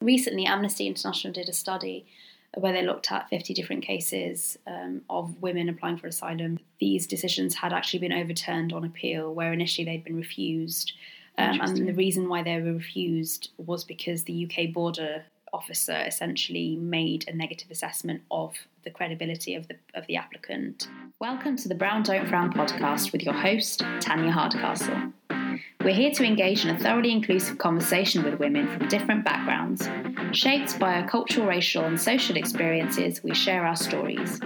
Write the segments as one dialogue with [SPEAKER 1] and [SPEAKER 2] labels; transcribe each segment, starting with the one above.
[SPEAKER 1] Recently, Amnesty International did a study where they looked at 50 different cases um, of women applying for asylum. These decisions had actually been overturned on appeal, where initially they'd been refused. Um, and the reason why they were refused was because the UK border officer essentially made a negative assessment of the credibility of the of the applicant. Welcome to the Brown Don't Frown podcast with your host Tanya Hardcastle. We're here to engage in a thoroughly inclusive conversation with women from different backgrounds. Shaped by our cultural, racial, and social experiences, we share our stories.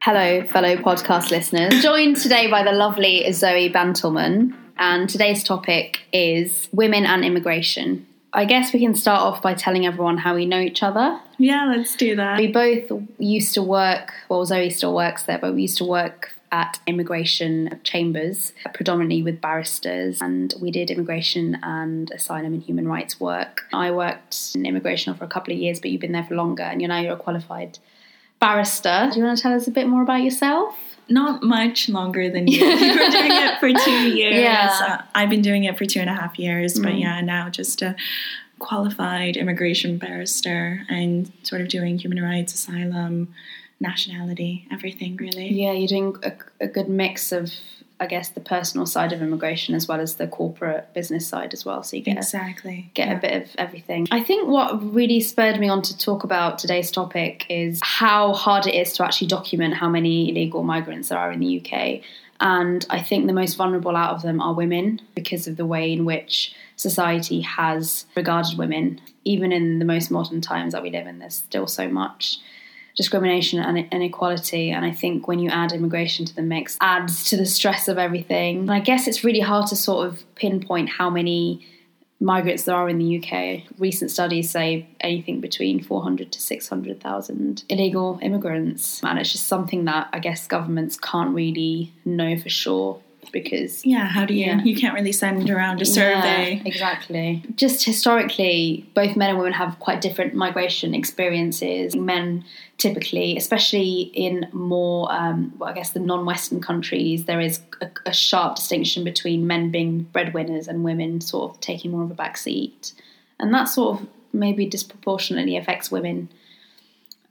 [SPEAKER 1] Hello, fellow podcast listeners. Joined today by the lovely Zoe Bantelman, and today's topic is women and immigration. I guess we can start off by telling everyone how we know each other.
[SPEAKER 2] Yeah, let's do that.
[SPEAKER 1] We both used to work, well, Zoe still works there, but we used to work at immigration chambers, predominantly with barristers, and we did immigration and asylum and human rights work. I worked in immigration for a couple of years, but you've been there for longer, and you're now you're a qualified barrister. Do you want to tell us a bit more about yourself?
[SPEAKER 2] Not much longer than you. you were doing it for two years.
[SPEAKER 1] Yeah.
[SPEAKER 2] Uh, I've been doing it for two and a half years, but
[SPEAKER 1] Mm.
[SPEAKER 2] yeah, now just a qualified immigration barrister and sort of doing human rights, asylum, nationality, everything really.
[SPEAKER 1] Yeah, you're doing a, a good mix of, I guess, the personal side of immigration as well as the corporate business side as well. So you get
[SPEAKER 2] Exactly.
[SPEAKER 1] get
[SPEAKER 2] yeah.
[SPEAKER 1] a bit of everything. I think what really spurred me on to talk about today's topic is how hard it is to actually document how many illegal migrants there are in the UK. And I think the most vulnerable out of them are women because of the way in which society has regarded women. Even in the most modern times that we live in, there's still so much discrimination and inequality. And I think when you add immigration to the mix, adds to the stress of everything. And I guess it's really hard to sort of pinpoint how many migrants there are in the UK. Recent studies say anything between 400 to 600,000 illegal immigrants. And it's just something that I guess governments can't really know for sure because
[SPEAKER 2] Yeah, how do you?
[SPEAKER 1] Yeah.
[SPEAKER 2] You can't really send around a survey.
[SPEAKER 1] yeah, exactly. Just historically, both men and women have quite different migration experiences. Men typically, especially in more, um, well, I guess, the non-Western countries, there is a, a sharp distinction between men being breadwinners and women sort of taking more of a back seat, and that sort of maybe disproportionately affects women.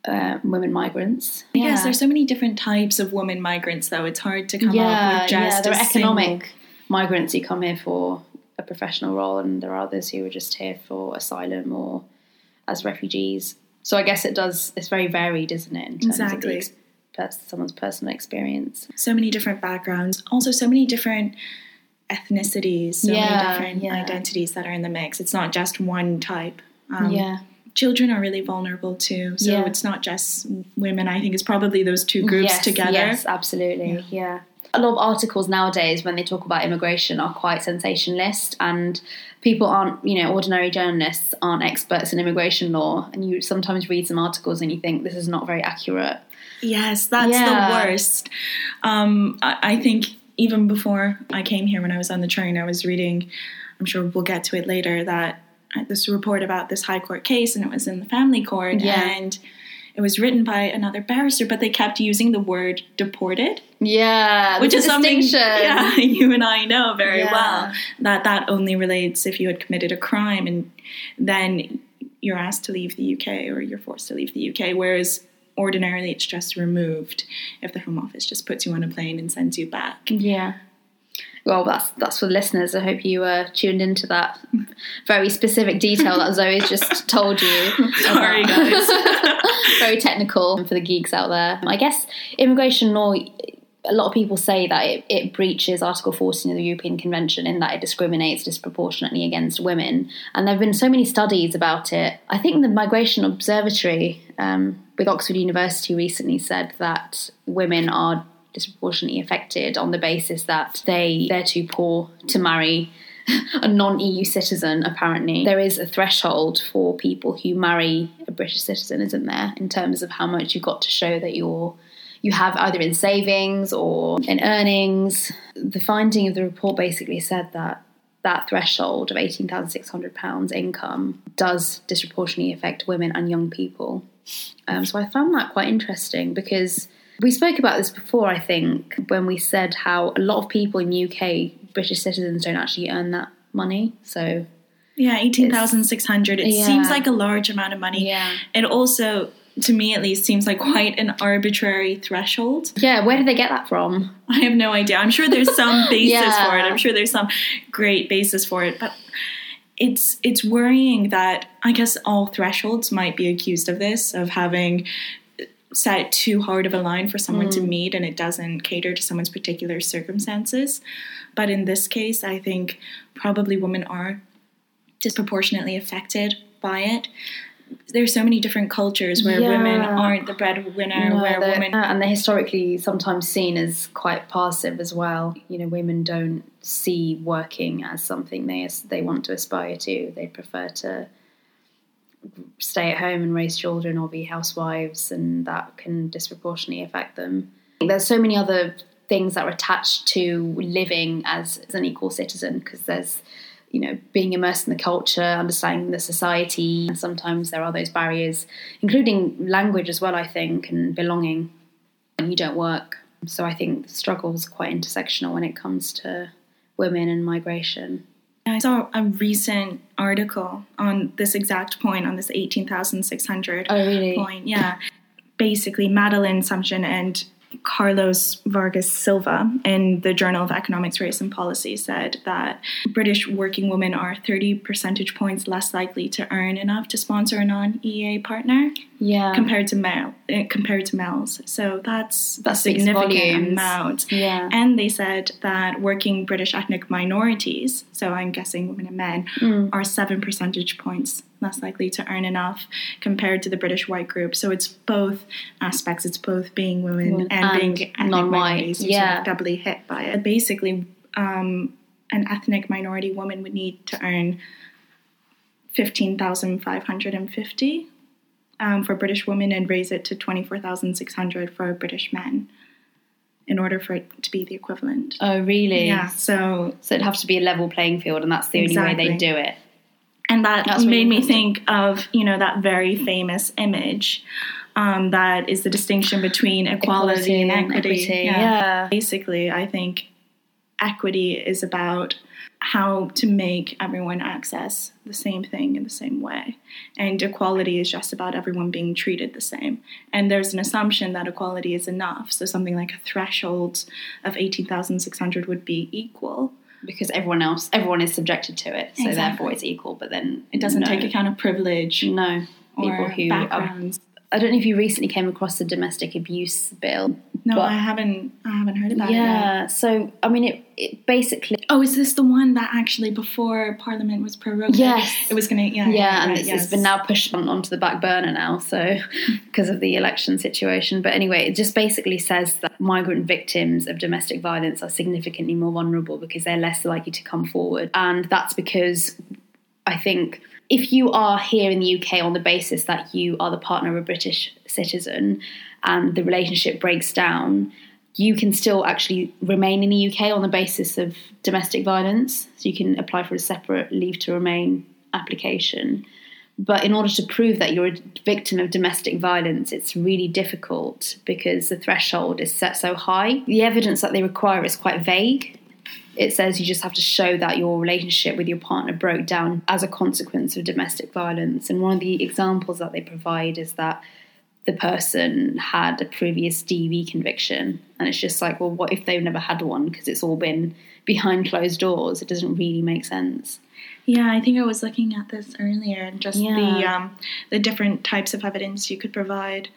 [SPEAKER 1] Uh, women migrants.
[SPEAKER 2] Yes, there's so many different types of women migrants, though. It's hard to come up
[SPEAKER 1] yeah,
[SPEAKER 2] with
[SPEAKER 1] yeah.
[SPEAKER 2] just
[SPEAKER 1] There are economic
[SPEAKER 2] single-
[SPEAKER 1] migrants who come here for a professional role, and there are others who are just here for asylum or as refugees. So I guess it does. It's very varied, isn't it? In terms
[SPEAKER 2] Exactly.
[SPEAKER 1] of the someone's personal experience.
[SPEAKER 2] so many different backgrounds, also so many different ethnicities, so
[SPEAKER 1] Yeah,
[SPEAKER 2] many different
[SPEAKER 1] yeah.
[SPEAKER 2] identities that are in the mix. It's not just one type. Um,
[SPEAKER 1] yeah,
[SPEAKER 2] Children are really vulnerable too, so
[SPEAKER 1] Yeah.
[SPEAKER 2] it's not just women. I think it's probably those two groups
[SPEAKER 1] yes,
[SPEAKER 2] together.
[SPEAKER 1] Yes, absolutely. Yeah. A lot of articles nowadays, when they talk about immigration, are quite sensationalist, and people aren't, you know, ordinary journalists aren't experts in immigration law, and you sometimes read some articles and you think this is not very accurate.
[SPEAKER 2] Yes, that's
[SPEAKER 1] Yeah.
[SPEAKER 2] the worst. Um, I, I think even before I came here, when I was on the train, I was reading. I'm sure we'll get to it later. That this report about this high court case, and it was in the family court,
[SPEAKER 1] Yeah.
[SPEAKER 2] and it was written by another barrister, but they kept using the word deported.
[SPEAKER 1] Yeah,
[SPEAKER 2] which is something yeah, you and I know very
[SPEAKER 1] Yeah.
[SPEAKER 2] well that that only relates if you had committed a crime and then you're asked to leave the UK or you're forced to leave the UK. Whereas ordinarily it's just removed if the Home Office just puts you on a plane and sends you back.
[SPEAKER 1] Yeah. Well, that's that's for the listeners. I hope you uh, tuned into that very specific detail that Zoe's just told you.
[SPEAKER 2] Sorry, guys.
[SPEAKER 1] very technical for the geeks out there. I guess immigration law. A lot of people say that it, it breaches Article 14 of the European Convention in that it discriminates disproportionately against women. And there have been so many studies about it. I think the Migration Observatory um, with Oxford University recently said that women are disproportionately affected on the basis that they they're too poor to marry a non-EU citizen apparently there is a threshold for people who marry a British citizen isn't there in terms of how much you've got to show that you're you have either in savings or in earnings the finding of the report basically said that that threshold of £18,600 income does disproportionately affect women and young people. Um, so I found that quite interesting because we spoke about this before, I think, when we said how a lot of people in UK, British citizens, don't actually earn that money. So
[SPEAKER 2] Yeah, 18,600. It
[SPEAKER 1] Yeah.
[SPEAKER 2] seems like a large amount of money.
[SPEAKER 1] Yeah.
[SPEAKER 2] It also, to me at least, seems like quite an arbitrary threshold.
[SPEAKER 1] Yeah, where did they get that from?
[SPEAKER 2] I have no idea. I'm sure there's some basis
[SPEAKER 1] Yeah.
[SPEAKER 2] for it. I'm sure there's some great basis for it, but it's it's worrying that I guess all thresholds might be accused of this of having set too hard of a line for someone to mm. meet and it doesn't cater to someone's particular circumstances. But in this case, I think probably women are disproportionately affected by it. There's so many different cultures where women aren't the breadwinner,
[SPEAKER 1] No,
[SPEAKER 2] where women
[SPEAKER 1] and they're historically sometimes seen as quite passive as well. You know, women don't see working as something they they want to aspire to. They prefer to stay at home and raise children or be housewives, and that can disproportionately affect them. There's so many other things that are attached to living as, as an equal citizen because there's you know being immersed in the culture understanding the society and sometimes there are those barriers including language as well i think and belonging. When you don't work. So i think the struggle is quite intersectional when it comes to women and migration
[SPEAKER 2] I saw a recent article on this exact point, on this 18,600
[SPEAKER 1] oh really
[SPEAKER 2] point. Yeah. Basically, Madeleine Sumption and Carlos Vargas Silva in the Journal of Economics, Race and Policy said that British working women are 30 percentage points less likely to earn enough to sponsor a non-EEA partner
[SPEAKER 1] yeah
[SPEAKER 2] compared to male uh, compared to males. So that's
[SPEAKER 1] That
[SPEAKER 2] a significant amount.
[SPEAKER 1] yeah
[SPEAKER 2] And they said that working British ethnic minorities, so I'm guessing women and men,
[SPEAKER 1] Mm.
[SPEAKER 2] are seven percentage points less likely to earn enough compared to the British white group. So it's both aspects. It's both being women and,
[SPEAKER 1] and
[SPEAKER 2] being
[SPEAKER 1] non-white,
[SPEAKER 2] minorities. Sort of
[SPEAKER 1] yeah.
[SPEAKER 2] doubly hit by it. Basically, um, an ethnic minority woman would need to earn fifteen thousand five hundred and fifty um, for British women and raise it to twenty four thousand six hundred for a British men in order for it to be the equivalent.
[SPEAKER 1] oh really
[SPEAKER 2] Yeah, so
[SPEAKER 1] so it'd have to be a level playing field and that's the only way
[SPEAKER 2] Exactly.
[SPEAKER 1] they do it
[SPEAKER 2] and that
[SPEAKER 1] That's
[SPEAKER 2] made me think of you know that very famous image um, that is the distinction between equality, and equity.
[SPEAKER 1] yeah.
[SPEAKER 2] Basically, I think equity is about how to make everyone access the same thing in the same way. And equality is just about everyone being treated the same. And there's an assumption that equality is enough. So something like a threshold of 18,600 would be equal.
[SPEAKER 1] Because everyone else everyone is subjected to it so
[SPEAKER 2] Exactly.
[SPEAKER 1] therefore it's equal but then
[SPEAKER 2] It doesn't
[SPEAKER 1] no.
[SPEAKER 2] take account of privilege
[SPEAKER 1] no people who are
[SPEAKER 2] backgrounds.
[SPEAKER 1] I don't know if you recently came across the domestic abuse bill.
[SPEAKER 2] No,
[SPEAKER 1] but-
[SPEAKER 2] I haven't. I haven't heard about it.
[SPEAKER 1] yeah. So I mean, it, it basically.
[SPEAKER 2] Oh, is this the one that actually before Parliament was prorogued?
[SPEAKER 1] Yes.
[SPEAKER 2] It was gonna. Yeah.
[SPEAKER 1] Yeah, and
[SPEAKER 2] right,
[SPEAKER 1] it's,
[SPEAKER 2] yes.
[SPEAKER 1] it's been now pushed on, onto the back burner now, so because of the election situation. But anyway, it just basically says that migrant victims of domestic violence are significantly more vulnerable because they're less likely to come forward, and that's because I think if you are here in the UK on the basis that you are the partner of a British citizen and the relationship breaks down, you can still actually remain in the UK on the basis of domestic violence. So you can apply for a separate leave to remain application. But in order to prove that you're a victim of domestic violence, it's really difficult because the threshold is set so high. The evidence that they require is quite vague it says you just have to show that your relationship with your partner broke down as a consequence of domestic violence. And one of the examples that they provide is that the person had a previous DV conviction. And it's just like, well, what if they've never had one? Because it's all been behind closed doors. It doesn't really make sense.
[SPEAKER 2] Yeah, I think I was looking at this earlier and just the um, the different types of evidence you could provide.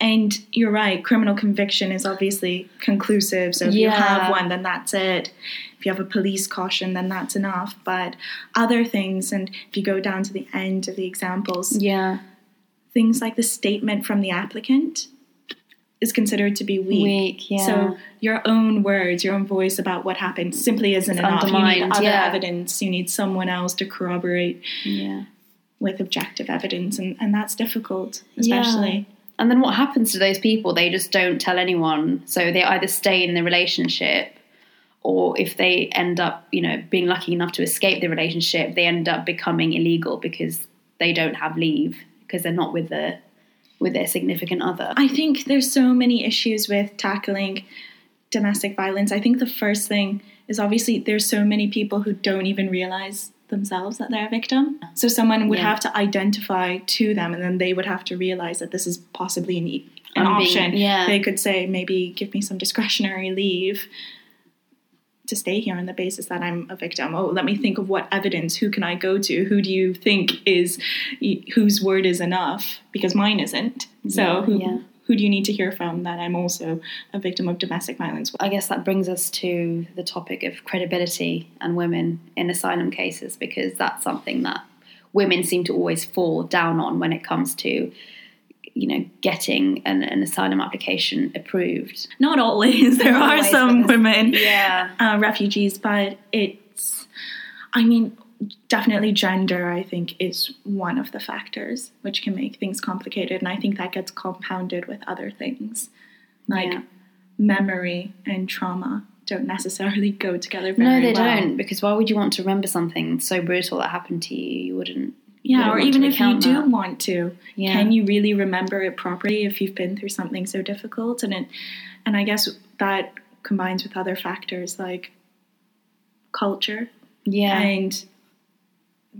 [SPEAKER 2] And you're right, criminal conviction is obviously conclusive. So if you have one, then that's it. If you have a police caution, then that's enough. But other things, and if you go down to the end of the examples,
[SPEAKER 1] Yeah.
[SPEAKER 2] things like the statement from the applicant is considered to be weak.
[SPEAKER 1] Weak, yeah.
[SPEAKER 2] So your own words, your own voice about what happened simply isn't
[SPEAKER 1] It's
[SPEAKER 2] enough. You need other
[SPEAKER 1] yeah.
[SPEAKER 2] evidence. You need someone else to corroborate
[SPEAKER 1] Yeah.
[SPEAKER 2] with objective evidence, and, and that's difficult,
[SPEAKER 1] Yeah.
[SPEAKER 2] especially.
[SPEAKER 1] And then what happens to those people? They just don't tell anyone. So they either stay in the relationship or if they end up, you know, being lucky enough to escape the relationship, they end up becoming illegal because they don't have leave because they're not with the with their significant other.
[SPEAKER 2] I think there's so many issues with tackling domestic violence. I think the first thing is obviously there's so many people who don't even realize themselves that they're a victim. So someone would
[SPEAKER 1] Yeah.
[SPEAKER 2] have to identify to them, and then they would have to realize that this is possibly an, e- an
[SPEAKER 1] I'm being-
[SPEAKER 2] option.
[SPEAKER 1] yeah.
[SPEAKER 2] They could say, maybe give me some discretionary leave to stay here on the basis that I'm a victim. Oh, let me think of what evidence. Who can I go to? Who do you think is whose word is enough? Because mine isn't. So
[SPEAKER 1] Yeah,
[SPEAKER 2] who
[SPEAKER 1] yeah.
[SPEAKER 2] Who do you need to hear from that I'm also a victim of domestic violence?
[SPEAKER 1] I guess that brings us to the topic of credibility and women in asylum cases because that's something that women seem to always fall down on when it comes to you know getting an, an asylum application approved
[SPEAKER 2] Not always. There
[SPEAKER 1] Not
[SPEAKER 2] are
[SPEAKER 1] always,
[SPEAKER 2] some women
[SPEAKER 1] yeah
[SPEAKER 2] uh, refugees, but it's, I mean, definitely gender, I think, is one of the factors which can make things complicated. And I think that gets compounded with other things like
[SPEAKER 1] Yeah.
[SPEAKER 2] memory and trauma don't necessarily go together very
[SPEAKER 1] no they
[SPEAKER 2] well.
[SPEAKER 1] don't because why would you want to remember something so brutal that happened to you you wouldn't
[SPEAKER 2] Yeah,
[SPEAKER 1] wouldn't
[SPEAKER 2] or even if you do
[SPEAKER 1] that.
[SPEAKER 2] want to,
[SPEAKER 1] Yeah.
[SPEAKER 2] can you really remember it properly if you've been through something so difficult? And it, and I guess that combines with other factors like culture
[SPEAKER 1] yeah
[SPEAKER 2] and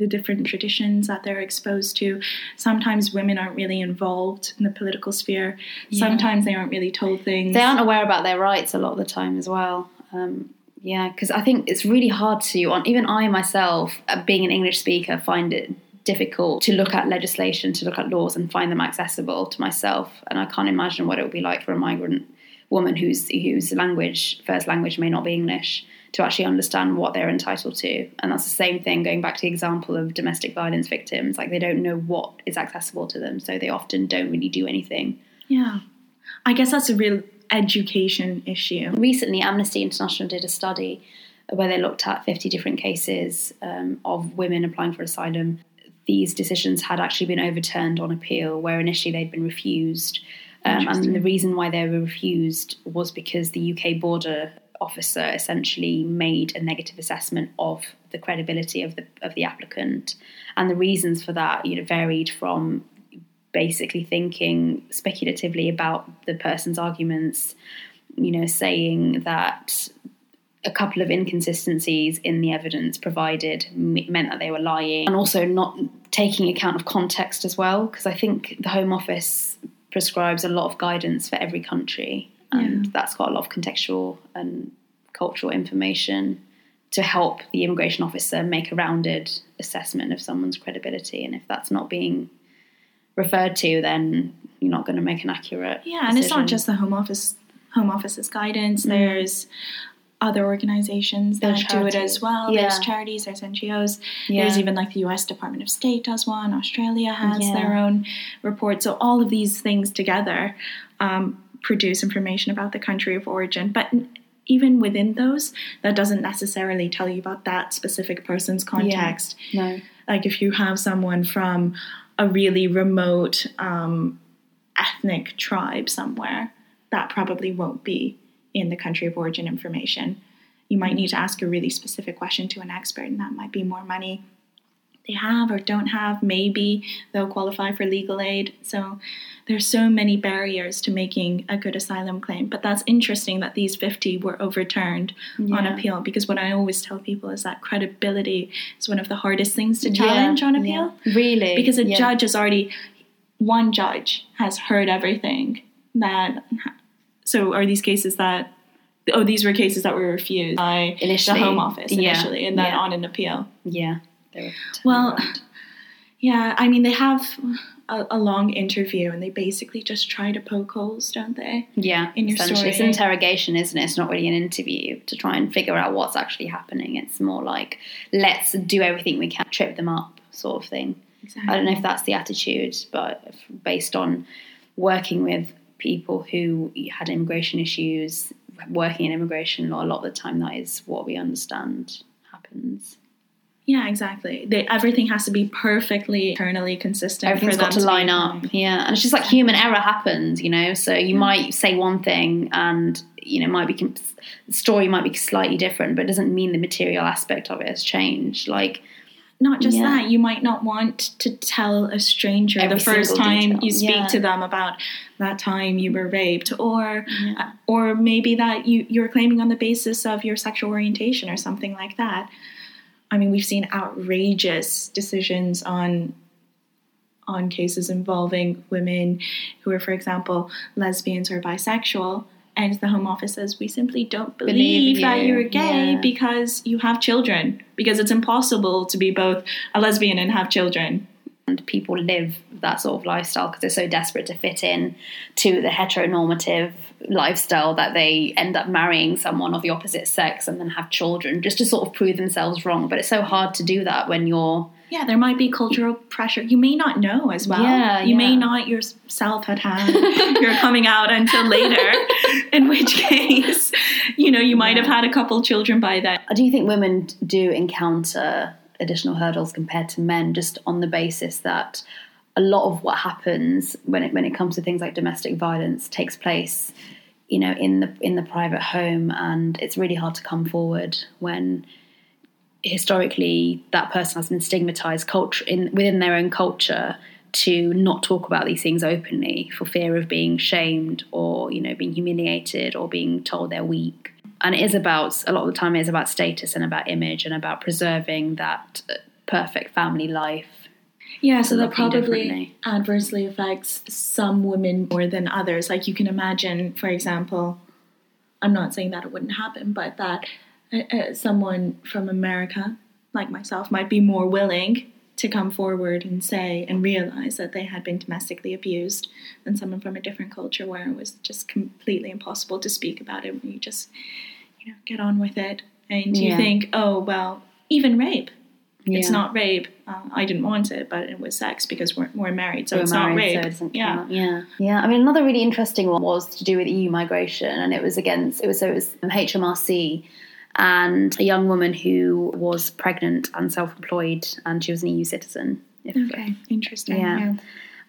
[SPEAKER 2] the different traditions that they're exposed to. Sometimes women aren't really involved in the political sphere.
[SPEAKER 1] Yeah.
[SPEAKER 2] Sometimes they aren't really told things.
[SPEAKER 1] they aren't aware about their rights a lot of the time as well. Um, yeah, because I think it's really hard to, on even I myself, uh, being an English speaker, find it difficult to look at legislation, to look at laws, and find them accessible to myself. And I can't imagine what it would be like for a migrant woman whose whose language, first language, may not be English, to actually understand what they're entitled to. And that's the same thing going back to the example of domestic violence victims. Like they don't know what is accessible to them, so they often don't really do anything.
[SPEAKER 2] yeah. I guess that's a real education issue.
[SPEAKER 1] Recently, Amnesty International did a study where they looked at 50 different cases um, of women applying for asylum. These decisions had actually been overturned on appeal, where initially they'd been refused. Um, and the reason why they were refused was because the UK border officer essentially made a negative assessment of the credibility of the of the applicant, and the reasons for that you know varied from basically thinking speculatively about the person's arguments, you know, saying that a couple of inconsistencies in the evidence provided meant that they were lying, and also not taking account of context as well, because I think the Home Office prescribes a lot of guidance for every country, and
[SPEAKER 2] Yeah.
[SPEAKER 1] that's got a lot of contextual and cultural information to help the immigration officer make a rounded assessment of someone's credibility. And if that's not being referred to, then you're not going to make an accurate.
[SPEAKER 2] Yeah, and it's not just the Home Office Home Office's guidance. There's other organizations that
[SPEAKER 1] There's
[SPEAKER 2] do it as well.
[SPEAKER 1] Yeah.
[SPEAKER 2] There's charities, there's NGOs.
[SPEAKER 1] Yeah.
[SPEAKER 2] There's even like the US Department of State does one, Australia has
[SPEAKER 1] Yeah.
[SPEAKER 2] their own report. So all of these things together um, produce information about the country of origin. But even within those, that doesn't necessarily tell you about that specific person's context.
[SPEAKER 1] no.
[SPEAKER 2] Like if you have someone from a really remote um, ethnic tribe somewhere, that probably won't be in the country of origin information. You might need to ask a really specific question to an expert, and that might be more money they have or don't have. Maybe they'll qualify for legal aid. So there's so many barriers to making a good asylum claim. But that's interesting that these 50 were overturned on appeal because what I always tell people is that credibility is one of the hardest things to challenge
[SPEAKER 1] Yeah,
[SPEAKER 2] on appeal
[SPEAKER 1] yeah. Really?
[SPEAKER 2] because a
[SPEAKER 1] Yeah.
[SPEAKER 2] judge has already one judge has heard everything that so are these cases that oh these were cases that were refused by
[SPEAKER 1] Initially.
[SPEAKER 2] the home office
[SPEAKER 1] Yeah.
[SPEAKER 2] initially and then
[SPEAKER 1] Yeah.
[SPEAKER 2] on an appeal
[SPEAKER 1] Yeah. They were
[SPEAKER 2] well yeah i mean they have a, a long interview and they basically just try to poke holes don't they
[SPEAKER 1] Yeah,
[SPEAKER 2] in your
[SPEAKER 1] essentially. It's an interrogation, isn't it? It's not really an interview to try and figure out what's actually happening. It's more like, let's do everything we can, trip them up, sort of thing.
[SPEAKER 2] exactly
[SPEAKER 1] I don't know if that's the attitude, but based on working with people who had immigration issues, working in immigration law, a lot of the time that is what we understand happens.
[SPEAKER 2] Yeah exactly they, everything has to be perfectly internally consistent
[SPEAKER 1] Everything's
[SPEAKER 2] for them
[SPEAKER 1] got to line
[SPEAKER 2] be
[SPEAKER 1] up, yeah. And it's just like human error happens, you know. So you might say one thing, and you know, might be the story might be slightly different, but it doesn't mean the material aspect of it has changed. Like,
[SPEAKER 2] not just
[SPEAKER 1] Yeah.
[SPEAKER 2] that, you might not want to tell a stranger
[SPEAKER 1] Every
[SPEAKER 2] the first time
[SPEAKER 1] detail.
[SPEAKER 2] you speak
[SPEAKER 1] Yeah.
[SPEAKER 2] to them about that time you were raped, or
[SPEAKER 1] Yeah.
[SPEAKER 2] Uh, or maybe that you you're claiming on the basis of your sexual orientation or something like that. I mean, we've seen outrageous decisions on on cases involving women who are, for example, lesbians or bisexual, and the Home Office says we simply don't believe,
[SPEAKER 1] Believe
[SPEAKER 2] that
[SPEAKER 1] you,
[SPEAKER 2] you're gay
[SPEAKER 1] yeah.
[SPEAKER 2] because you have children. Because it's impossible to be both a lesbian and have children.
[SPEAKER 1] and people live that sort of lifestyle because they're so desperate to fit in to the heteronormative lifestyle that they end up marrying someone of the opposite sex and then have children just to sort of prove themselves wrong. But it's so hard to do that when you're
[SPEAKER 2] Yeah, there might be cultural pressure. You may not know as well.
[SPEAKER 1] Yeah,
[SPEAKER 2] you may not yourself had had your coming out until later. in which case, you know, you might have had a couple children by then.
[SPEAKER 1] Do you think women do encounter additional hurdles compared to men, just on the basis that a lot of what happens when it when it comes to things like domestic violence takes place, you know, in the in the private home, and it's really hard to come forward when historically that person has been stigmatized culture in within their own culture to not talk about these things openly for fear of being shamed or you know being humiliated or being told they're weak. And it is about a lot of the time it is about status and about image and about preserving that uh, perfect family life
[SPEAKER 2] Yeah, so that probably adversely affects some women more than others. Like you can imagine, for example, I'm not saying that it wouldn't happen, but that uh, uh, someone from America, like myself, might be more willing to come forward and say and realize that they had been domestically abused than someone from a different culture where it was just completely impossible to speak about it. Where you just, you know, get on with it, and you
[SPEAKER 1] Yeah.
[SPEAKER 2] think, oh well, even rape. It's not rape. Uh, I didn't want it, but it was sex because we're, we're married, so
[SPEAKER 1] We're
[SPEAKER 2] it's
[SPEAKER 1] married,
[SPEAKER 2] not rape.
[SPEAKER 1] so it doesn't
[SPEAKER 2] yeah.
[SPEAKER 1] count. yeah, yeah. I mean, another really interesting one was to do with EU migration, and it was against it was so it was HMRC and a young woman who was pregnant and self-employed, and she was an EU citizen.
[SPEAKER 2] Okay, interesting.
[SPEAKER 1] Yeah.
[SPEAKER 2] Yeah.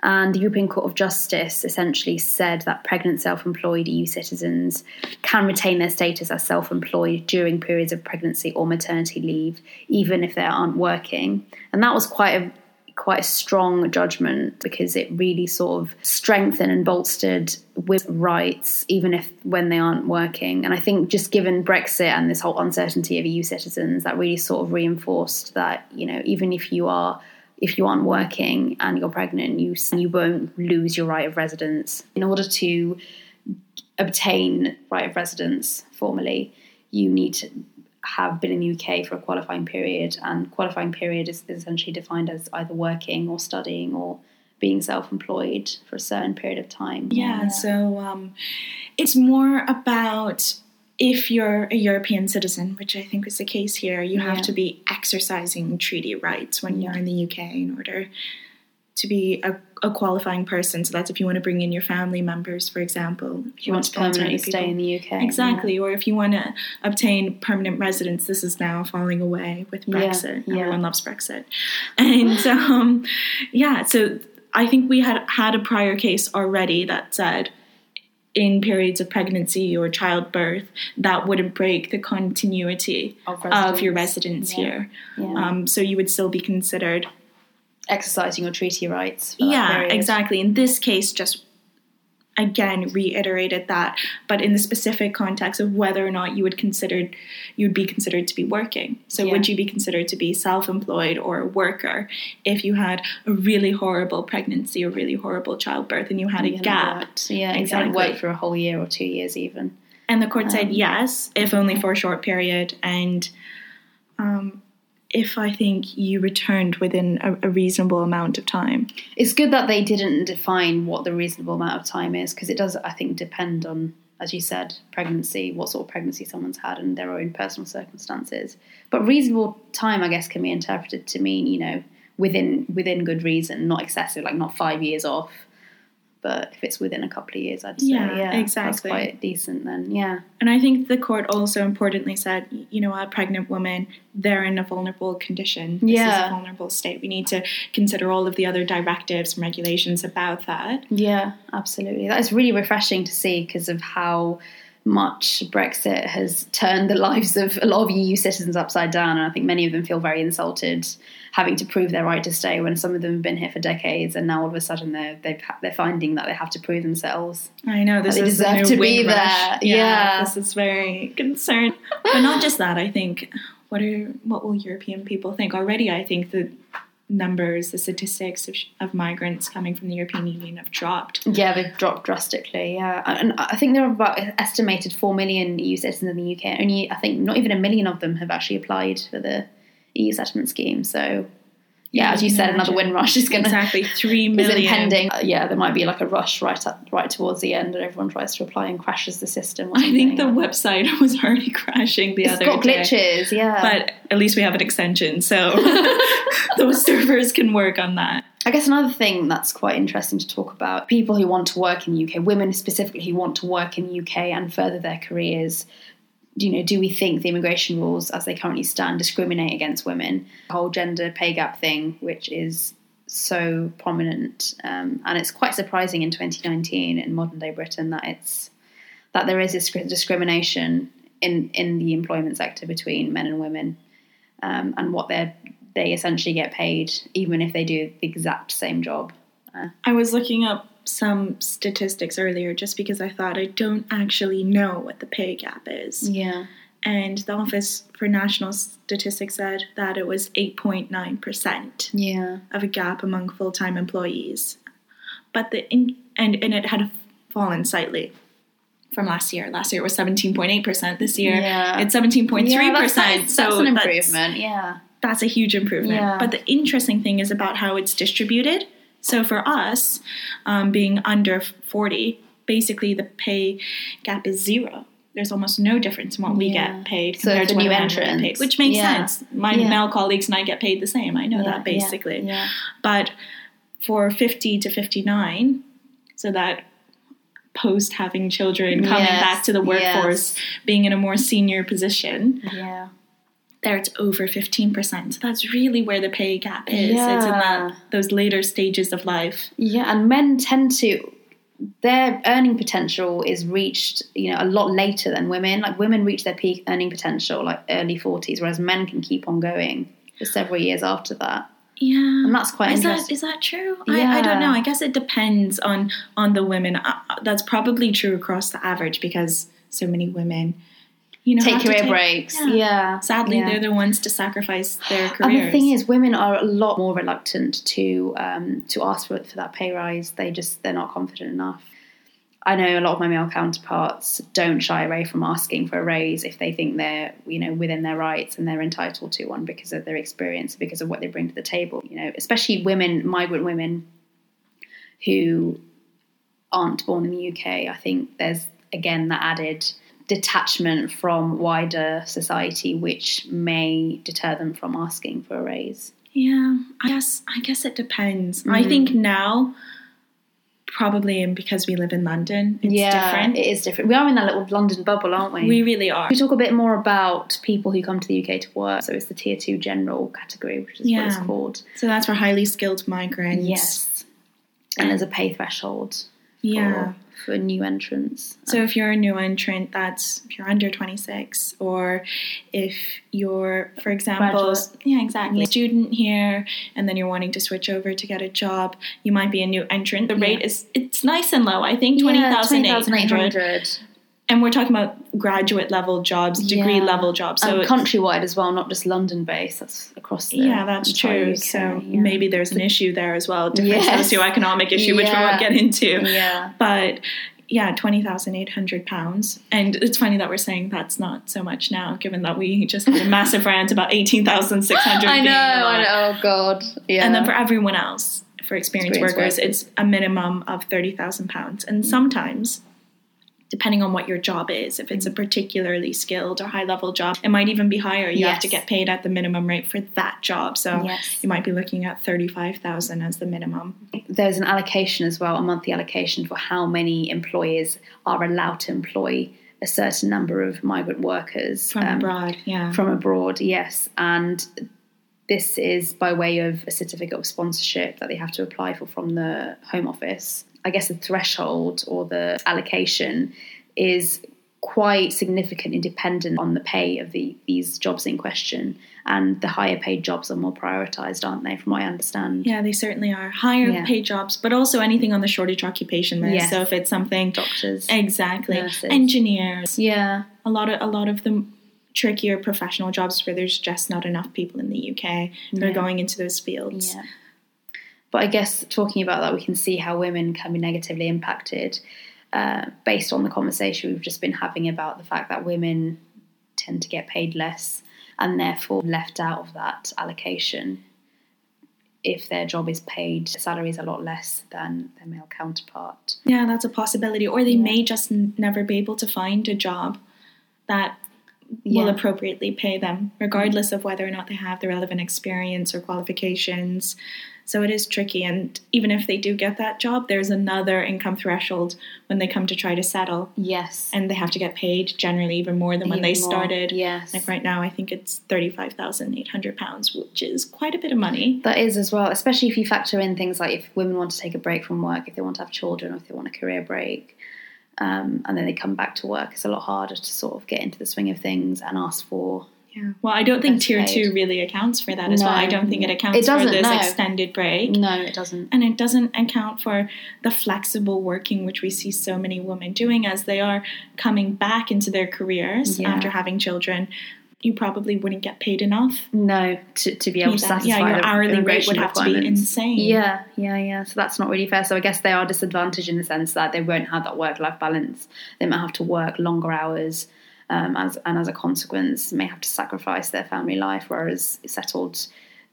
[SPEAKER 1] And the European Court of Justice essentially said that pregnant self employed EU citizens can retain their status as self employed during periods of pregnancy or maternity leave, even if they aren't working. And that was quite a quite a strong judgment because it really sort of strengthened and bolstered with rights even if when they aren't working and i think just given brexit and this whole uncertainty of eu citizens that really sort of reinforced that you know even if you are if you aren't working and you're pregnant, you you won't lose your right of residence. In order to obtain right of residence formally, you need to have been in the UK for a qualifying period, and qualifying period is, essentially defined as either working or studying or being self-employed for a certain period of time.
[SPEAKER 2] Yeah, so um, it's more about if you're a European citizen, which I think was the case here, you have
[SPEAKER 1] Yeah.
[SPEAKER 2] to be exercising treaty rights when you're in the UK in order to be a, a qualifying person. So that's if you want to bring in your family members, for example. If
[SPEAKER 1] you want to permanently stay in the UK.
[SPEAKER 2] Exactly, or if you want to obtain permanent residence, this is now falling away with Brexit.
[SPEAKER 1] yeah.
[SPEAKER 2] Everyone loves Brexit, and um, yeah. So I think we had had a prior case already that said in periods of pregnancy or childbirth that wouldn't break the continuity
[SPEAKER 1] Of
[SPEAKER 2] of, your
[SPEAKER 1] residence. Yeah.
[SPEAKER 2] here.
[SPEAKER 1] Yeah.
[SPEAKER 2] Um, so you would still be considered
[SPEAKER 1] Exercising your treaty rights.
[SPEAKER 2] Yeah, exactly. In this case, just again reiterated that, but in the specific context of whether or not you would considered you'd be considered to be working. So
[SPEAKER 1] Yeah.
[SPEAKER 2] would you be considered to be self-employed or a worker if you had a really horrible pregnancy or really horrible childbirth and you had a gap?
[SPEAKER 1] worked. Yeah, exactly. Work for a whole year or two years, even.
[SPEAKER 2] And the court
[SPEAKER 1] Um,
[SPEAKER 2] said yes, if only for a short period, and um, if I think you returned within a, a reasonable amount of time.
[SPEAKER 1] It's good that they didn't define what the reasonable amount of time is because it does, I think, depend on, as you said, pregnancy, what sort of pregnancy someone's had, and their own personal circumstances. But reasonable time, I guess, can be interpreted to mean, you know, within within good reason, not excessive, like not five years off. But if it's within a couple of years, I'd say,
[SPEAKER 2] Yeah,
[SPEAKER 1] yeah, that's quite decent. Then, yeah,
[SPEAKER 2] And I think the court also importantly said, you know, a pregnant woman, they're in a vulnerable condition. This is
[SPEAKER 1] Yeah.
[SPEAKER 2] a vulnerable state. We need to consider all of the other directives and regulations about that.
[SPEAKER 1] Yeah, absolutely. That is really refreshing to see because of how much Brexit has turned the lives of a lot of EU citizens upside down. And I think many of them feel very insulted having to prove their right to stay when some of them have been here for decades and now all of a sudden they're, they've, they're finding that they have to prove themselves.
[SPEAKER 2] I know this
[SPEAKER 1] They
[SPEAKER 2] is
[SPEAKER 1] deserve to be
[SPEAKER 2] rush.
[SPEAKER 1] there. Yeah.
[SPEAKER 2] this is very concerned. but not just that. I think what are what will European people think? Already, I think the numbers, the statistics of, of migrants coming from the European Union have dropped.
[SPEAKER 1] Yeah, they've dropped drastically. Yeah, and I think there are about estimated four million EU citizens in the UK. Only I think not even a million of them have actually applied for the EU settlement scheme. So yeah, as you said, another
[SPEAKER 2] imagine.
[SPEAKER 1] Windrush is going to
[SPEAKER 2] Exactly three
[SPEAKER 1] is impending. Uh, yeah, there might be like a rush right up, right towards the end, and everyone tries to apply and crashes the system.
[SPEAKER 2] I think the website was already crashing the
[SPEAKER 1] it's
[SPEAKER 2] other
[SPEAKER 1] got
[SPEAKER 2] day.
[SPEAKER 1] glitches. Yeah,
[SPEAKER 2] But at least we have an extension, so those servers can work on that.
[SPEAKER 1] I guess another thing that's quite interesting to talk about people who want to work in the UK, women specifically who want to work in the UK and further their careers. You know, do we think the immigration rules as they currently stand discriminate against women? The whole gender pay gap thing, which is so prominent, um, and it's quite surprising in 2019 in modern day Britain that it's that there is this discrimination in in the employment sector between men and women, um, and what they they essentially get paid even if they do the exact same job.
[SPEAKER 2] I was looking up some statistics earlier just because I thought I don't actually know what the pay gap is.
[SPEAKER 1] Yeah.
[SPEAKER 2] And the Office for National Statistics said that it was 8.9%
[SPEAKER 1] Yeah.
[SPEAKER 2] of a gap among full time employees. But the in, and, and it had fallen slightly from last year. Last year it was 17.8%. This year
[SPEAKER 1] Yeah.
[SPEAKER 2] it's 17.3%.
[SPEAKER 1] Yeah, that's, that's,
[SPEAKER 2] so
[SPEAKER 1] that's an
[SPEAKER 2] that's-
[SPEAKER 1] improvement. yeah.
[SPEAKER 2] that's a huge improvement.
[SPEAKER 1] Yeah.
[SPEAKER 2] But the interesting thing is about how it's distributed. So for us, um, being under 40, basically the pay gap is zero. There's almost no difference in what we
[SPEAKER 1] Yeah.
[SPEAKER 2] get paid
[SPEAKER 1] So
[SPEAKER 2] compared to what
[SPEAKER 1] new entrants,
[SPEAKER 2] paid, which makes
[SPEAKER 1] yeah.
[SPEAKER 2] sense. My
[SPEAKER 1] Yeah.
[SPEAKER 2] male colleagues and I get paid the same. I know that basically. But for 50 to 59, so that post having children, coming
[SPEAKER 1] Yes,
[SPEAKER 2] back to the workforce, being in a more senior position,
[SPEAKER 1] Yeah. Yeah.
[SPEAKER 2] there it's over 15%. So that's really where the pay gap is. Yeah. It's in that those later stages of life.
[SPEAKER 1] Yeah, and men tend to their earning potential is reached, you know, a lot later than women. Like women reach their peak earning potential like early forties, whereas men can keep on going for several years after that.
[SPEAKER 2] Yeah.
[SPEAKER 1] And that's quite
[SPEAKER 2] is that is that true? I, I don't know. I guess it depends on on the women. Uh, that's probably true across the average because so many women, you know,
[SPEAKER 1] Take
[SPEAKER 2] have to
[SPEAKER 1] career
[SPEAKER 2] take-
[SPEAKER 1] breaks.
[SPEAKER 2] yeah.
[SPEAKER 1] Yeah.
[SPEAKER 2] Sadly,
[SPEAKER 1] Yeah.
[SPEAKER 2] they're the ones to sacrifice their careers.
[SPEAKER 1] And the thing is, women are a lot more reluctant to um, to ask for for that pay rise. They just they're not confident enough. I know a lot of my male counterparts don't shy away from asking for a raise if they think they're you know within their rights and they're entitled to one because of their experience, because of what they bring to the table. You know, especially women, migrant women who aren't born in the UK. I think there's again that added detachment from wider society, which may deter them from asking for a raise.
[SPEAKER 2] yeah, I guess I guess it depends.
[SPEAKER 1] Mm-hmm.
[SPEAKER 2] I think now, probably, and because we live in London, it's different.
[SPEAKER 1] It is different. We are in that little London bubble, aren't we?
[SPEAKER 2] we really are.
[SPEAKER 1] we talk a bit more about people who come to the UK to work. So it's the tier two general category, which is what it's called.
[SPEAKER 2] So that's for highly skilled migrants.
[SPEAKER 1] Yes. And there's a pay threshold
[SPEAKER 2] Yeah.
[SPEAKER 1] for, for new entrants.
[SPEAKER 2] So if you're a new entrant, that's if you're under 26, or if you're, for example,
[SPEAKER 1] Graduate.
[SPEAKER 2] yeah, exactly, student here, and then you're wanting to switch over to get a job, you might be a new entrant. The rate
[SPEAKER 1] Yeah.
[SPEAKER 2] is it's nice and low. I think twenty thousand eight hundred,
[SPEAKER 1] 20,800.
[SPEAKER 2] And we're talking about graduate level jobs, degree
[SPEAKER 1] Yeah.
[SPEAKER 2] level jobs. So it's-
[SPEAKER 1] countrywide as well, not just London based. That's across the
[SPEAKER 2] yeah, that's true.
[SPEAKER 1] UK,
[SPEAKER 2] so
[SPEAKER 1] yeah.
[SPEAKER 2] maybe there's an issue there as well, different
[SPEAKER 1] Yes.
[SPEAKER 2] socioeconomic issue, which we won't get into.
[SPEAKER 1] Yeah.
[SPEAKER 2] But yeah, twenty thousand eight hundred pounds, and it's funny that we're saying that's not so much now, given that we just had a massive rant about eighteen thousand six hundred.
[SPEAKER 1] I know, I know. Oh, God. Yeah.
[SPEAKER 2] And then for everyone else, for experienced,
[SPEAKER 1] Experienced
[SPEAKER 2] workers,
[SPEAKER 1] workers.
[SPEAKER 2] it's a minimum of thirty thousand pounds, and mm. sometimes. Depending on what your job is, if it's a particularly skilled or high level job, it might even be higher. You have to get paid at the minimum rate for that job. So
[SPEAKER 1] Yes.
[SPEAKER 2] you might be looking at thirty five thousand as the minimum.
[SPEAKER 1] there's an allocation as well, a monthly allocation for how many employers are allowed to employ a certain number of migrant workers
[SPEAKER 2] From
[SPEAKER 1] um,
[SPEAKER 2] abroad, yeah.
[SPEAKER 1] From abroad, yes, and this is by way of a certificate of sponsorship that they have to apply for from the Home Office. I guess the threshold or the allocation is quite significantly dependent on the pay of the these jobs in question, and the higher paid jobs are more prioritised, aren't they? From what I understand.
[SPEAKER 2] Yeah, they certainly are higher
[SPEAKER 1] Yeah.
[SPEAKER 2] paid jobs, but also anything on the shortage occupation list.
[SPEAKER 1] Yes.
[SPEAKER 2] So if it's something
[SPEAKER 1] Doctors.
[SPEAKER 2] exactly
[SPEAKER 1] Nurses.
[SPEAKER 2] engineers,
[SPEAKER 1] Yeah.
[SPEAKER 2] a lot of a lot of them trickier professional jobs where there's just not enough people in the UK that are going into those fields.
[SPEAKER 1] Yeah. But I guess talking about that, we can see how women can be negatively impacted uh, based on the conversation we've just been having about the fact that women tend to get paid less and therefore left out of that allocation if their job is paid salaries a lot less than their male counterpart.
[SPEAKER 2] Yeah, that's a possibility. Or they may just n- never be able to find a job that will appropriately pay them, regardless of whether or not they have the relevant experience or qualifications. So it is tricky. And even if they do get that job, there's another income threshold when they come to try to settle.
[SPEAKER 1] Yes.
[SPEAKER 2] And they have to get paid generally even more than when they
[SPEAKER 1] more,
[SPEAKER 2] started.
[SPEAKER 1] Yes.
[SPEAKER 2] Like right now, I think it's £35,800, which is quite a bit of money.
[SPEAKER 1] That is as well, especially if you factor in things like if women want to take a break from work, if they want to have children, or if they want a career break, um, and then they come back to work, it's a lot harder to sort of get into the swing of things and ask for.
[SPEAKER 2] Yeah. Well, I don't think tier
[SPEAKER 1] paid.
[SPEAKER 2] two really accounts for that as well. I don't think it
[SPEAKER 1] It
[SPEAKER 2] accounts for this
[SPEAKER 1] no.
[SPEAKER 2] extended break.
[SPEAKER 1] No, it doesn't.
[SPEAKER 2] And it doesn't account for the flexible working, which we see so many women doing as they are coming back into their careers
[SPEAKER 1] Yeah.
[SPEAKER 2] after having children. You probably wouldn't get paid enough.
[SPEAKER 1] No, to, to be able to satisfy
[SPEAKER 2] Yeah, your hourly rate would have to be insane.
[SPEAKER 1] Yeah, yeah, yeah. So that's not really fair. So I guess they are disadvantaged in the sense that they won't have that work-life balance. They might have to work longer hours, um, as and as a consequence, may have to sacrifice their family life. Whereas settled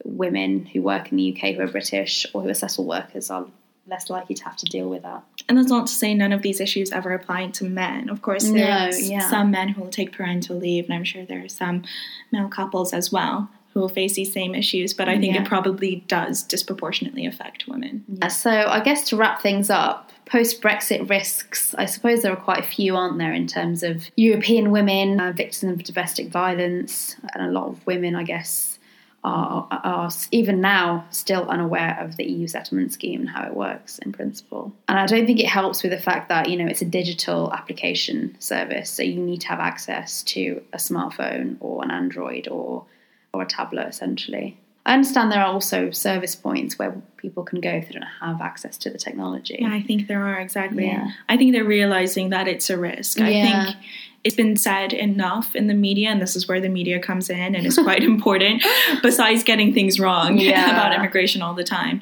[SPEAKER 1] women who work in the UK who are British or who are settled workers are less likely to have to deal with that.
[SPEAKER 2] And that's not to say none of these issues ever apply to men. Of course,
[SPEAKER 1] No,
[SPEAKER 2] there's
[SPEAKER 1] yeah.
[SPEAKER 2] some men who will take parental leave, and I'm sure there are some male couples as well who will face these same issues. But I think
[SPEAKER 1] Yeah.
[SPEAKER 2] it probably does disproportionately affect women.
[SPEAKER 1] Uh, So I guess to wrap things up, post Brexit risks, I suppose there are quite a few, aren't there, in terms of European women uh, victims of domestic violence, and a lot of women, I guess. Are, are even now still unaware of the EU settlement scheme and how it works in principle. And I don't think it helps with the fact that, you know, it's a digital application service. So you need to have access to a smartphone or an Android or, or a tablet, essentially. I understand there are also service points where people can go if they don't have access to the technology.
[SPEAKER 2] Yeah, I think there are exactly.
[SPEAKER 1] Yeah.
[SPEAKER 2] I think they're realizing that it's a risk. I
[SPEAKER 1] Yeah.
[SPEAKER 2] think it's been said enough in the media, and this is where the media comes in and is quite important, besides getting things wrong
[SPEAKER 1] Yeah.
[SPEAKER 2] about immigration all the time.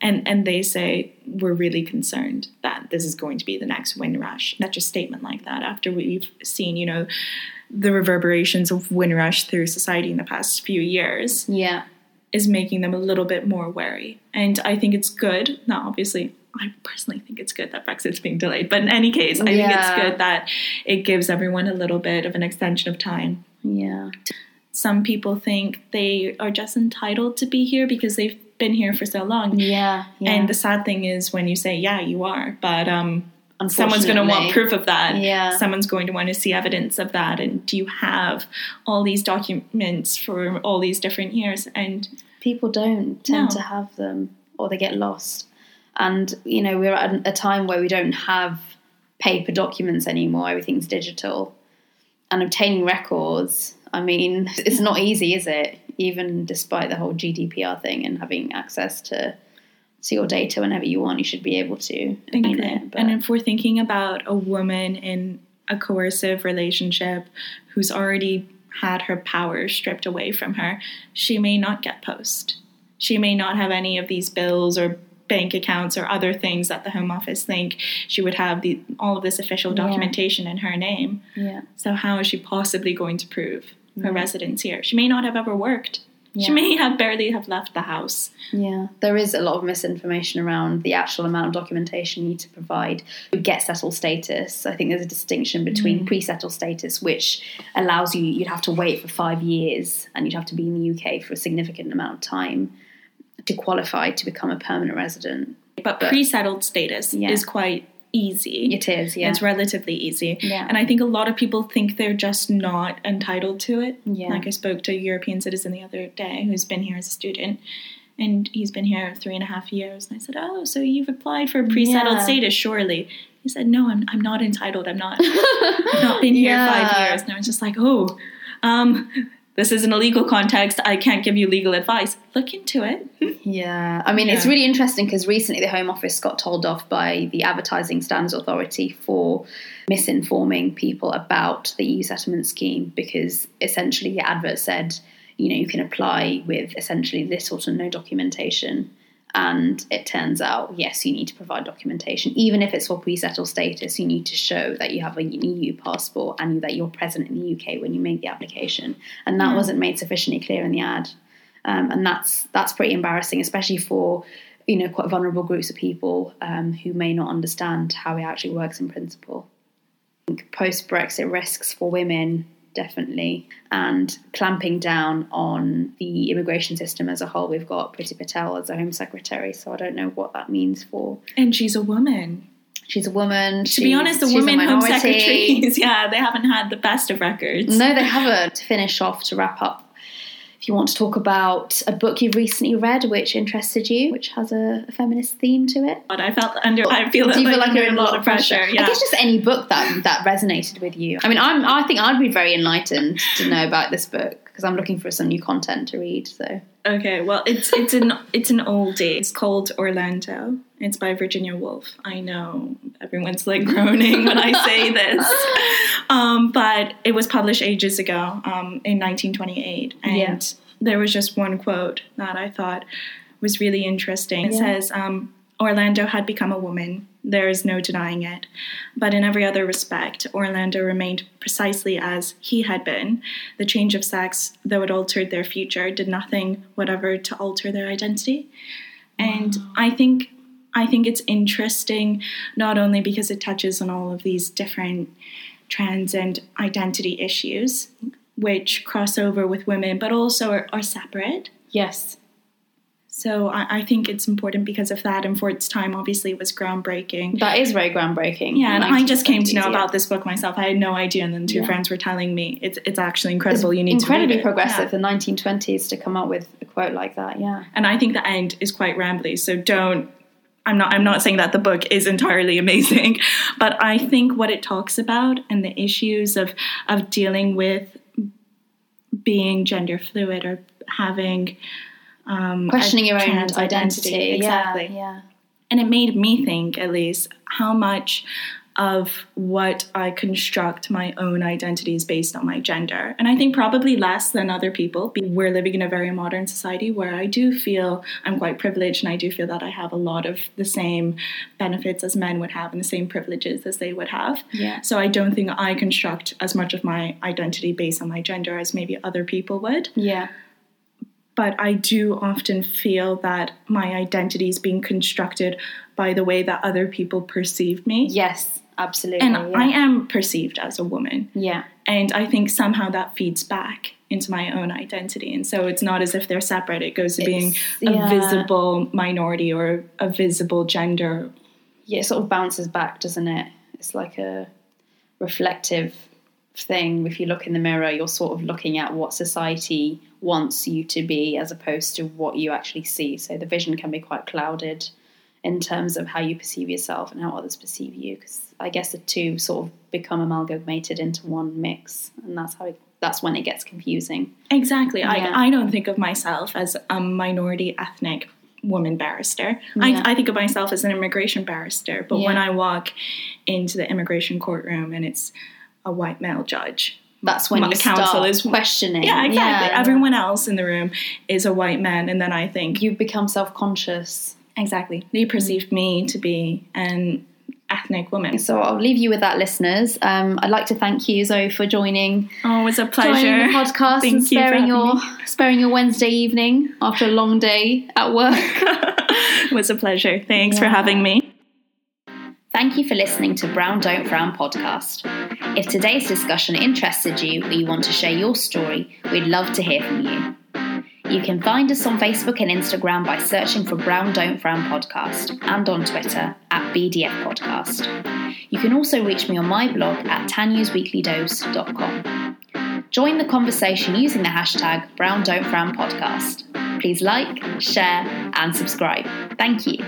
[SPEAKER 2] And, and they say we're really concerned that this is going to be the next Windrush. Not just statement like that after we've seen, you know, the reverberations of Windrush through society in the past few years
[SPEAKER 1] Yeah.
[SPEAKER 2] is making them a little bit more wary. And I think it's good. Now, obviously, I personally think it's good that Brexit's being delayed. But in any case, I think it's good that it gives everyone a little bit of an extension of time.
[SPEAKER 1] Yeah.
[SPEAKER 2] Some people think they are just entitled to be here because they've been here for so long.
[SPEAKER 1] Yeah. yeah.
[SPEAKER 2] And the sad thing is when you say, yeah, you are, but um, someone's going to want proof of that.
[SPEAKER 1] Yeah.
[SPEAKER 2] Someone's going to want to see evidence of that. And do you have all these documents for all these different years? And
[SPEAKER 1] people don't tend
[SPEAKER 2] No.
[SPEAKER 1] to have them or they get lost. And, you know, we're at a time where we don't have paper documents anymore, everything's digital. And obtaining records, I mean, it's not easy, is it? Even despite the whole GDPR thing and having access to to your data whenever you want, you should be able to it.
[SPEAKER 2] And if we're thinking about a woman in a coercive relationship who's already had her power stripped away from her, she may not get post. She may not have any of these bills or bank accounts or other things that the Home Office think she would have the, all of this official
[SPEAKER 1] Yeah.
[SPEAKER 2] documentation in her name.
[SPEAKER 1] yeah.
[SPEAKER 2] So how is she possibly going to prove her residence here? She may not have ever worked. She may have barely have left the house.
[SPEAKER 1] Yeah, there is a lot of misinformation around the actual amount of documentation you need to provide to get settled status. I think there's a distinction between mm. pre-settled status, which allows you you'd have to wait for five years and you'd have to be in the UK for a significant amount of time to qualify to become a permanent resident.
[SPEAKER 2] But,
[SPEAKER 1] But-
[SPEAKER 2] pre-settled status
[SPEAKER 1] Yeah.
[SPEAKER 2] is quite easy.
[SPEAKER 1] It is, yeah,
[SPEAKER 2] It's relatively easy.
[SPEAKER 1] Yeah.
[SPEAKER 2] And I think a lot of people think they're just not entitled to it.
[SPEAKER 1] Yeah.
[SPEAKER 2] Like I spoke to a European citizen the other day who's been here as a student. And he's been here three and a half years. And I said, Oh, so you've applied for a pre-settled
[SPEAKER 1] Yeah.
[SPEAKER 2] status, surely. He said, No, I'm, I'm not entitled. I'm not I've not been here
[SPEAKER 1] Yeah.
[SPEAKER 2] five years. And I was just like, Oh, um, this is in a legal context. I can't give you legal advice. Look into it.
[SPEAKER 1] Yeah, I mean, it's really interesting because recently the Home Office got told off by the Advertising Standards Authority for misinforming people about the EU settlement scheme because essentially the advert said, you know, you can apply with essentially little to no documentation. And it turns out, yes, you need to provide documentation. Even if it's for pre settled status, you need to show that you have an EU passport and that you're present in the UK when you make the application. And that
[SPEAKER 2] Yeah.
[SPEAKER 1] wasn't made sufficiently clear in the ad um, and that's that's pretty embarrassing, especially for you know quite vulnerable groups of people um, who may not understand how it actually works in principle. Post Brexit risks for women definitely, and clamping down on the immigration system as a whole. We've got Priti Patel as a Home Secretary, so I don't know what that means for.
[SPEAKER 2] And she's a woman.
[SPEAKER 1] She's a woman.
[SPEAKER 2] To be honest, the women home secretaries, yeah, they haven't had the best of records.
[SPEAKER 1] No, they haven't. To finish off, to wrap up, if you want to talk about a book you've recently read which interested you, which has a, a feminist theme to it.
[SPEAKER 2] But I felt under. I feel,
[SPEAKER 1] Do you feel
[SPEAKER 2] like
[SPEAKER 1] you're
[SPEAKER 2] under
[SPEAKER 1] in
[SPEAKER 2] a lot of pressure.
[SPEAKER 1] I
[SPEAKER 2] Yeah.
[SPEAKER 1] guess just any book that that resonated with you. I mean, I'm I think I'd be very enlightened to know about this book because I'm looking for some new content to read. So
[SPEAKER 2] Okay, well, it's it's an it's an oldie. It's called Orlando. It's by Virginia Woolf. I know everyone's like groaning when I say this, um, but it was published ages ago, um, in 1928, and
[SPEAKER 1] Yeah.
[SPEAKER 2] there was just one quote that I thought was really interesting. It
[SPEAKER 1] Yeah.
[SPEAKER 2] says, um, "Orlando had become a woman. There is no denying it, but in every other respect, Orlando remained precisely as he had been. The change of sex, though it altered their future, did nothing whatever to alter their identity. And I think I think it's interesting not only because it touches on all of these different trans and identity issues, which cross over with women, but also are, are separate.
[SPEAKER 1] yes,
[SPEAKER 2] So I, I think it's important because of that, and for its time, obviously, it was groundbreaking.
[SPEAKER 1] that is very groundbreaking.
[SPEAKER 2] Yeah, and I just came to know
[SPEAKER 1] 1970s, yeah.
[SPEAKER 2] about this book myself. I had no idea, and then two
[SPEAKER 1] Yeah.
[SPEAKER 2] friends were telling me it's it's actually incredible.
[SPEAKER 1] It's
[SPEAKER 2] you need
[SPEAKER 1] incredibly
[SPEAKER 2] to
[SPEAKER 1] progressive.
[SPEAKER 2] Yeah.
[SPEAKER 1] The 1920s to come up with a quote like that. Yeah.
[SPEAKER 2] And I think the end is quite rambly. So don't. I'm not. I'm not saying that the book is entirely amazing, but I think what it talks about and the issues of of dealing with being gender fluid or having um,
[SPEAKER 1] Questioning your own
[SPEAKER 2] trans
[SPEAKER 1] identity.
[SPEAKER 2] exactly.
[SPEAKER 1] Yeah. yeah.
[SPEAKER 2] and it made me think at least how much of what I construct my own identity is based on my gender. And I think probably less than other people. We're living in a very modern society where I do feel I'm quite privileged and I do feel that I have a lot of the same benefits as men would have and the same privileges as they would have.
[SPEAKER 1] Yeah.
[SPEAKER 2] So I don't think I construct as much of my identity based on my gender as maybe other people would
[SPEAKER 1] Yeah.
[SPEAKER 2] But I do often feel that my identity is being constructed by the way that other people perceive me.
[SPEAKER 1] Yes. Absolutely.
[SPEAKER 2] And
[SPEAKER 1] yeah.
[SPEAKER 2] I am perceived as a woman.
[SPEAKER 1] Yeah.
[SPEAKER 2] And I think somehow that feeds back into my own identity. And so it's not as if they're separate, it goes to being
[SPEAKER 1] It's-
[SPEAKER 2] a visible minority or a visible gender.
[SPEAKER 1] yeah, it sort of bounces back, doesn't it? It's like a reflective thing. If you look in the mirror, you're sort of looking at what society wants you to be as opposed to what you actually see. So the vision can be quite clouded in terms of how you perceive yourself and how others perceive you. Because I guess the two sort of become amalgamated into one mix, and that's how it, that's when it gets confusing.
[SPEAKER 2] Exactly.
[SPEAKER 1] Yeah.
[SPEAKER 2] I, I don't think of myself as a minority ethnic woman barrister.
[SPEAKER 1] Yeah.
[SPEAKER 2] I, I think of myself as an immigration barrister. But when I walk into the immigration courtroom and it's a white male judge,
[SPEAKER 1] That's when
[SPEAKER 2] My
[SPEAKER 1] you
[SPEAKER 2] counsel
[SPEAKER 1] start
[SPEAKER 2] is-
[SPEAKER 1] questioning.
[SPEAKER 2] yeah, exactly.
[SPEAKER 1] Yeah.
[SPEAKER 2] Everyone else in the room is a white man, and then I think
[SPEAKER 1] you become self-conscious.
[SPEAKER 2] exactly they perceived me to be an ethnic woman.
[SPEAKER 1] So I'll leave you with that, listeners. Um, I'd like to thank you, Zoe, for joining,
[SPEAKER 2] Oh, it's a pleasure.
[SPEAKER 1] the podcast
[SPEAKER 2] Thank
[SPEAKER 1] and
[SPEAKER 2] you for
[SPEAKER 1] sparing
[SPEAKER 2] having
[SPEAKER 1] your
[SPEAKER 2] me.
[SPEAKER 1] sparing your Wednesday evening after a long day at work.
[SPEAKER 2] it was a pleasure. Thanks for having me.
[SPEAKER 1] Thank you for listening to Brown Don't Frown podcast. If today's discussion interested you or you want to share your story, we'd love to hear from you. You can find us on Facebook and Instagram by searching for Brown Don't Frown podcast and on Twitter at BDF podcast. You can also reach me on my blog at tannewsweeklydose.com. Join the conversation using the hashtag Brown Don't Frown podcast. Please like, share, and subscribe. Thank you.